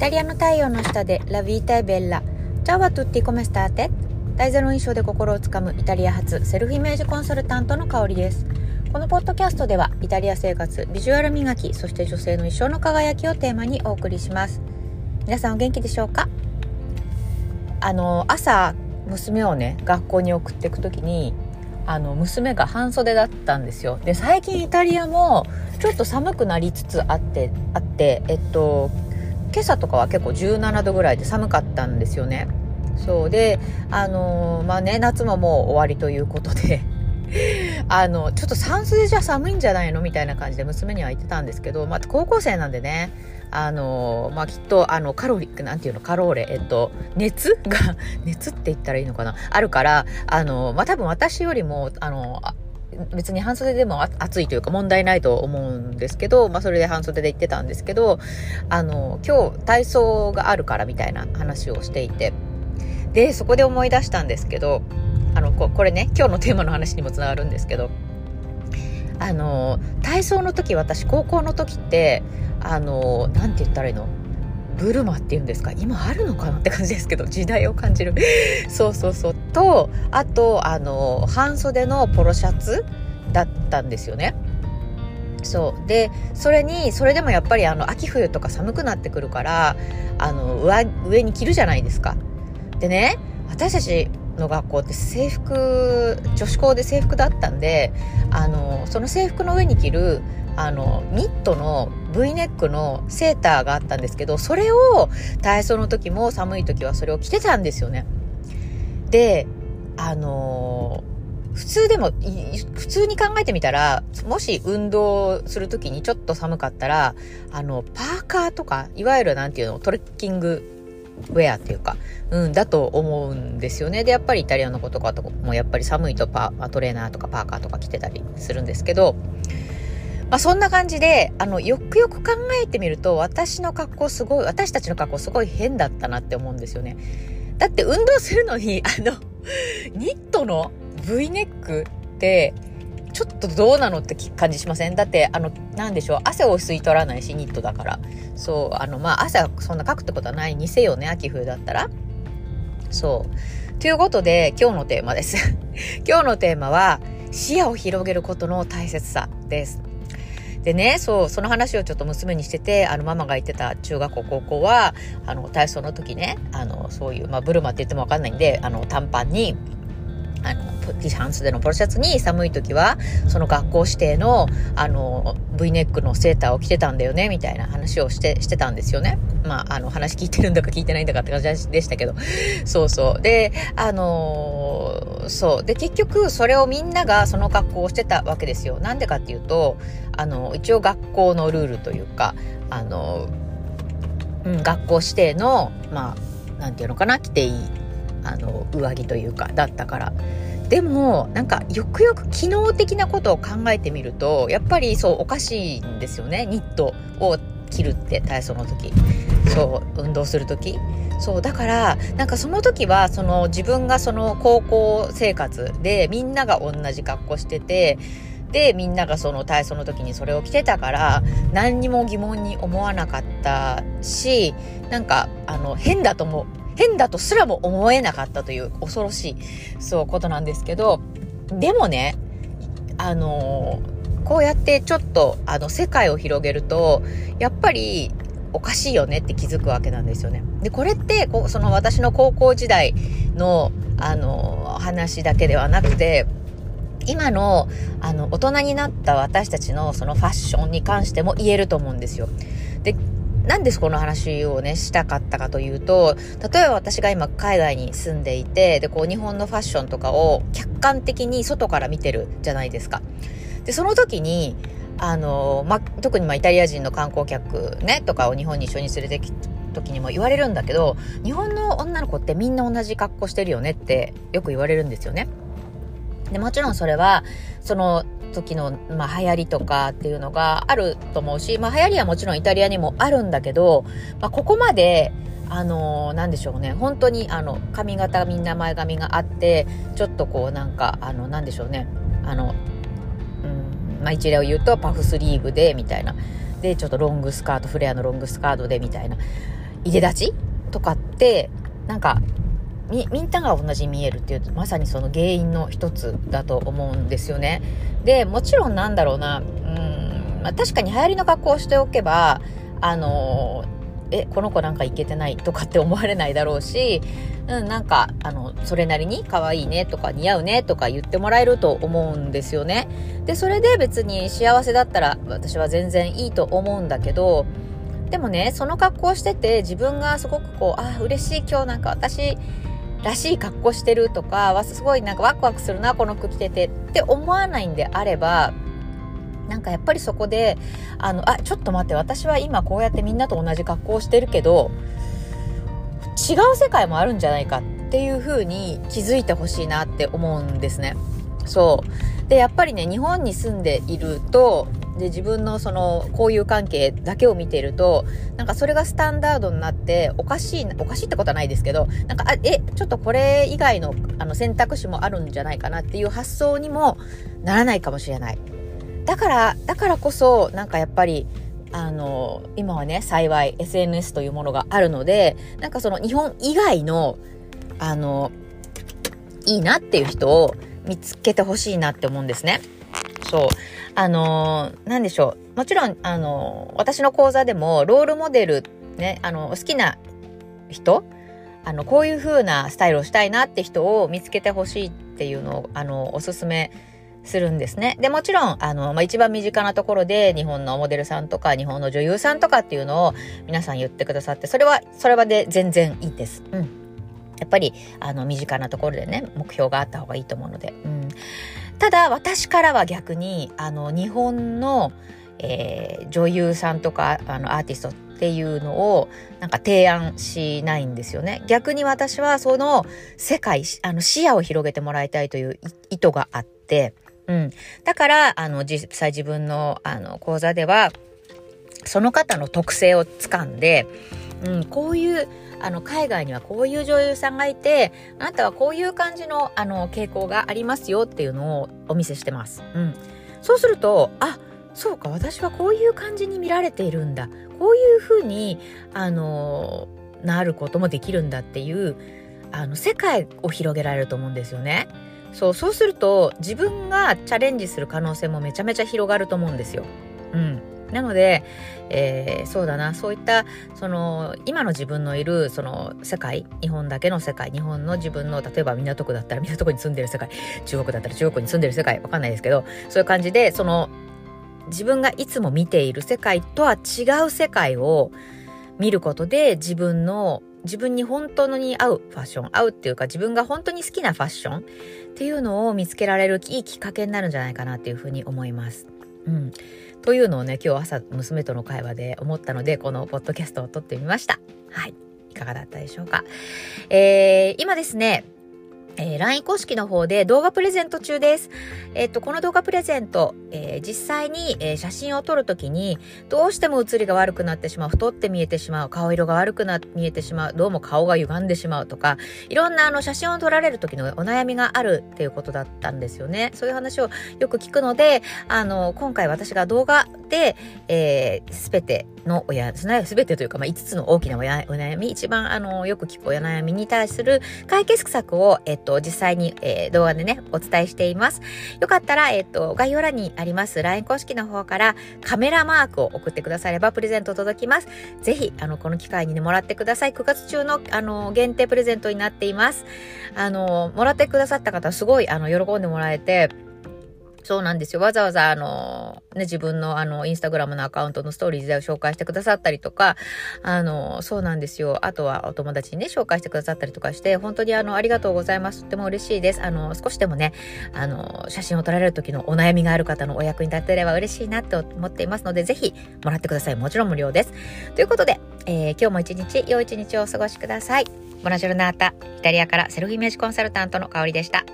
タリアの太陽の下でラビータイベッラ。チャワトゥッティコメスターテ大ゼロ印象で心をつかむイタリア発セルフイメージコンサルタントの香りです。このポッドキャストではイタリア生活、ビジュアル磨き、そして女性の一生の輝きをテーマにお送りします。皆さんお元気でしょうか？あの、朝、娘をね、学校に送っていく時に、あの、娘が半袖だったんですよ。で、最近イタリアもちょっと寒くなりつつあって、あって、えっと、今朝とかは結構17度ぐらいで寒かったんですよね。そうで、あのー、まあね、夏ももう終わりということで あの、ちょっと半袖じゃ寒いんじゃないのみたいな感じで娘には言ってたんですけど、まあ、高校生なんでね、あの、まあ、きっと、あの、カロリック、なんていうの、カローレ、えっと、熱が、熱って言ったらいいのかな？あるから、あの、まあ、多分私よりも、あの、別に半袖でも暑いというか問題ないと思うんですけど、まあそれで半袖で行ってたんですけど、あの、今日体操があるからみたいな話をしていて、で、そこで思い出したんですけど、あの、これね、今日のテーマの話にもつながるんですけど、あの、体操の時、私高校の時って、あの、なんて言ったらいいの？ブルマっていうんですか？今あるのかなって感じですけど時代を感じる。そうそうそう。とあとあの半袖のポロシャツだったんですよね。そう。でそれにそれでもやっぱりあの秋冬とか寒くなってくるからあの上上に着るじゃないですか。でね私たちの学校って制服女子校で制服だったんであのその制服の上に着るあのニットの V ネックのセーターがあったんですけどそれを体操の時も寒い時はそれを着てたんですよね。であの普通でも普通に考えてみたらもし運動する時にちょっと寒かったらあのパーカーとかいわゆる何て言うのトレッキングウェアっていうか、うん、だと思うんですよね。で、やっぱりイタリアの子とかともやっぱり寒いとパトレーナーとかパーカーとか着てたりするんですけど、まあ、そんな感じで、あの、よくよく考えてみると、私の格好すごい、私たちの格好すごい変だったなって思うんですよね。だって運動するのに、あの、ニットの V ネックって、ちょっとどうなのって感じしません？だって、あの、なんでしょう、汗を吸い取らないし、ニットだから。そう、あの、まあ、汗はそんなかくってことはないにせよね、秋冬だったら。そう。ということで、今日のテーマです。今日のテーマは、視野を広げることの大切さです。でね、そう、その話をちょっと娘にしてて、あの、ママが言ってた中学校、高校は、あの、体操の時ね、あの、そういう、まあ、ブルマって言ってもわかんないんで、あの、短パンに、あの、ティシャンスでのポロシャツに寒い時は、その学校指定の、あの、V ネックのセーターを着てたんだよね、みたいな話をして、してたんですよね。まあ、あの、話聞いてるんだか聞いてないんだかって感じでしたけど。そうそう。で、あのー、そう。で、結局、それをみんながその格好をしてたわけですよ。なんでかっていうと、あの、一応学校のルールというか、あの、うん、学校指定の、まあ、なんていうのかな、着ていいあの上着というかだったから。でもなんかよくよく機能的なことを考えてみるとやっぱりそうおかしいんですよね。ニットを着るって体操の時。そう運動する時。そうだからなんかその時はその自分がその高校生活でみんなが同じ格好しててでみんながその体操の時にそれを着てたから何にも疑問に思わなかったしなんかあの変だと思う。変だとすらも思えなかったという恐ろしい、そう、ことなんですけど、でもね、あのー、こうやってちょっと、あの、世界を広げると、やっぱり、おかしいよねって気づくわけなんですよね。で、これって、こその私の高校時代の、あの、話だけではなくて、今の、あの、大人になった私たちのそのファッションに関しても言えると思うんですよ。で、なんでこの話をね、したかったかというと、例えば私が今海外に住んでいて、で、こう日本のファッションとかを客観的に外から見てるじゃないですか。で、その時に、あの、ま、特にま、イタリア人の観光客ね、とかを日本に一緒に連れてきた時にも言われるんだけど、日本の女の子ってみんな同じ格好してるよねってよく言われるんですよね。で、もちろんそれは、その時の、まあ、流行りとかっていうのがあると思うし、まあ、流行りはもちろんイタリアにもあるんだけど、まあ、ここまで、あのー、なんでしょうね。本当に、あの、髪型みんな前髪があって、ちょっとこう、なんか、あの、なんでしょうね。あの、うん、まあ、一例を言うと、パフスリーブで、みたいな。で、ちょっとロングスカート、フレアのロングスカートで、みたいな。いで立ちとかって、なんか、み、みんなが同じに見えるっていう、まさにその原因の一つだと思うんですよね。で、もちろんなんだろうな、うん、まあ、確かに流行りの格好をしておけば、あのえ、この子なんかいけてないとかって思われないだろうし、うん、なんか、あの、それなりに可愛いねとか似合うねとか言ってもらえると思うんですよね。で、それで別に幸せだったら私は全然いいと思うんだけど、でもね、その格好をしてて自分がすごくこう、あ、嬉しい今日なんか私らしい格好してるとか、すごいなんかワクワクするな、この服着ててって思わないんであれば、なんかやっぱりそこで、あの、あ、ちょっと待って、私は今こうやってみんなと同じ格好をしてるけど、違う世界もあるんじゃないかっていう風に気づいてほしいなって思うんですね。そう。で、やっぱりね、日本に住んでいると、で、自分のその交友関係だけを見ていると、なんかそれがスタンダードになって、おかしい、おかしいってことはないですけど、なんか、あえ、ちょっとこれ以外のあの選択肢もあるんじゃないかなっていう発想にもならないかもしれない。だから、だからこそ、なんかやっぱり、あの、今はね、幸い SNS というものがあるので、なんかその日本以外の、あの、いいなっていう人を見つけてほしいなって思うんですね。そう。あのー、なんでしょう。もちろん、あの、私の講座でも、ロールモデル、ね、あの、好きな人、あの、こういう風なスタイルをしたいなって人を見つけてほしいっていうのを、あの、おすすめするんですね。で、もちろん、あの、まあ、一番身近なところで、日本のモデルさんとか、日本の女優さんとかっていうのを皆さん言ってくださって、それは、それはで全然いいです。うん。やっぱり、あの、身近なところでね、目標があった方がいいと思うので。うん。ただ、私からは逆に、あの、日本の、えー、女優さんとか、あの、アーティストっていうのを、なんか提案しないんですよね。逆に私は、その世界、あの、視野を広げてもらいたいという意図があって、うん。だから、あの、実際自分の、あの、講座では、その方の特性をつかんで、うん、こういう、あの、海外にはこういう女優さんがいて、あなたはこういう感じの、あの、傾向がありますよっていうのをお見せしてます。うん。そうすると、あ、そうか、私はこういう感じに見られているんだ。こういうふうに、あの、なることもできるんだっていう、あの、世界を広げられると思うんですよね。そう、そうすると、自分がチャレンジする可能性もめちゃめちゃ広がると思うんですよ。うん。なので、えー、そうだな、そういった、その、今の自分のいる、その、世界、日本だけの世界、日本の自分の、例えば港区だったら港区に住んでる世界、中国だったら中国に住んでる世界、わかんないですけど、そういう感じで、その、自分がいつも見ている世界とは違う世界を見ることで、自分の、自分に本当に合うファッション、合うっていうか自分が本当に好きなファッションっていうのを見つけられるいいきっかけになるんじゃないかなっていうふうに思います。うん。というのをね、今日朝娘との会話で思ったので、このポッドキャストを撮ってみました。はい。いかがだったでしょうか。えー、今ですね、えー、LINE 公式の方で動画プレゼント中です。えっ、と、この動画プレゼント、えー、実際に、えー、写真を撮るときに、どうしても写りが悪くなってしまう、太って見えてしまう、顔色が悪くなって見えてしまう、どうも顔が歪んでしまうとか、いろんなあの写真を撮られる時のお悩みがあるっていうことだったんですよね。そういう話をよく聞くので、あの、今回私が動画で、えー、すべてのおや、すべてというか、まあ、5つの大きなおやお悩み、一番あの、よく聞くお悩みに対する解決策を、えっと、実際に、えー、動画でね、お伝えしています。よかったら、えっと、概要欄にあります LINE 公式の方からカメラマークを送ってくださればプレゼント届きます。ぜひ、あの、この機会にね、もらってください。9月中の、あの、限定プレゼントになっています。あの、もらってくださった方、すごい、あの、喜んでもらえて、そうなんですよ。わざわざ、あの、ね、自分の、あの、インスタグラムのアカウントのストーリーズを紹介してくださったりとか、あの、そうなんですよ。あとは、お友達にね、紹介してくださったりとかして、本当に、あの、ありがとうございます。とても嬉しいです。あの、少しでもね、あの、写真を撮られる時のお悩みがある方のお役に立てれば嬉しいなと思っていますので、ぜひ、もらってください。もちろん無料です。ということで、えー、今日も一日、良い一日をお過ごしください。ボナジョルナータ、イタリアからセルフイメージコンサルタントの香りでした。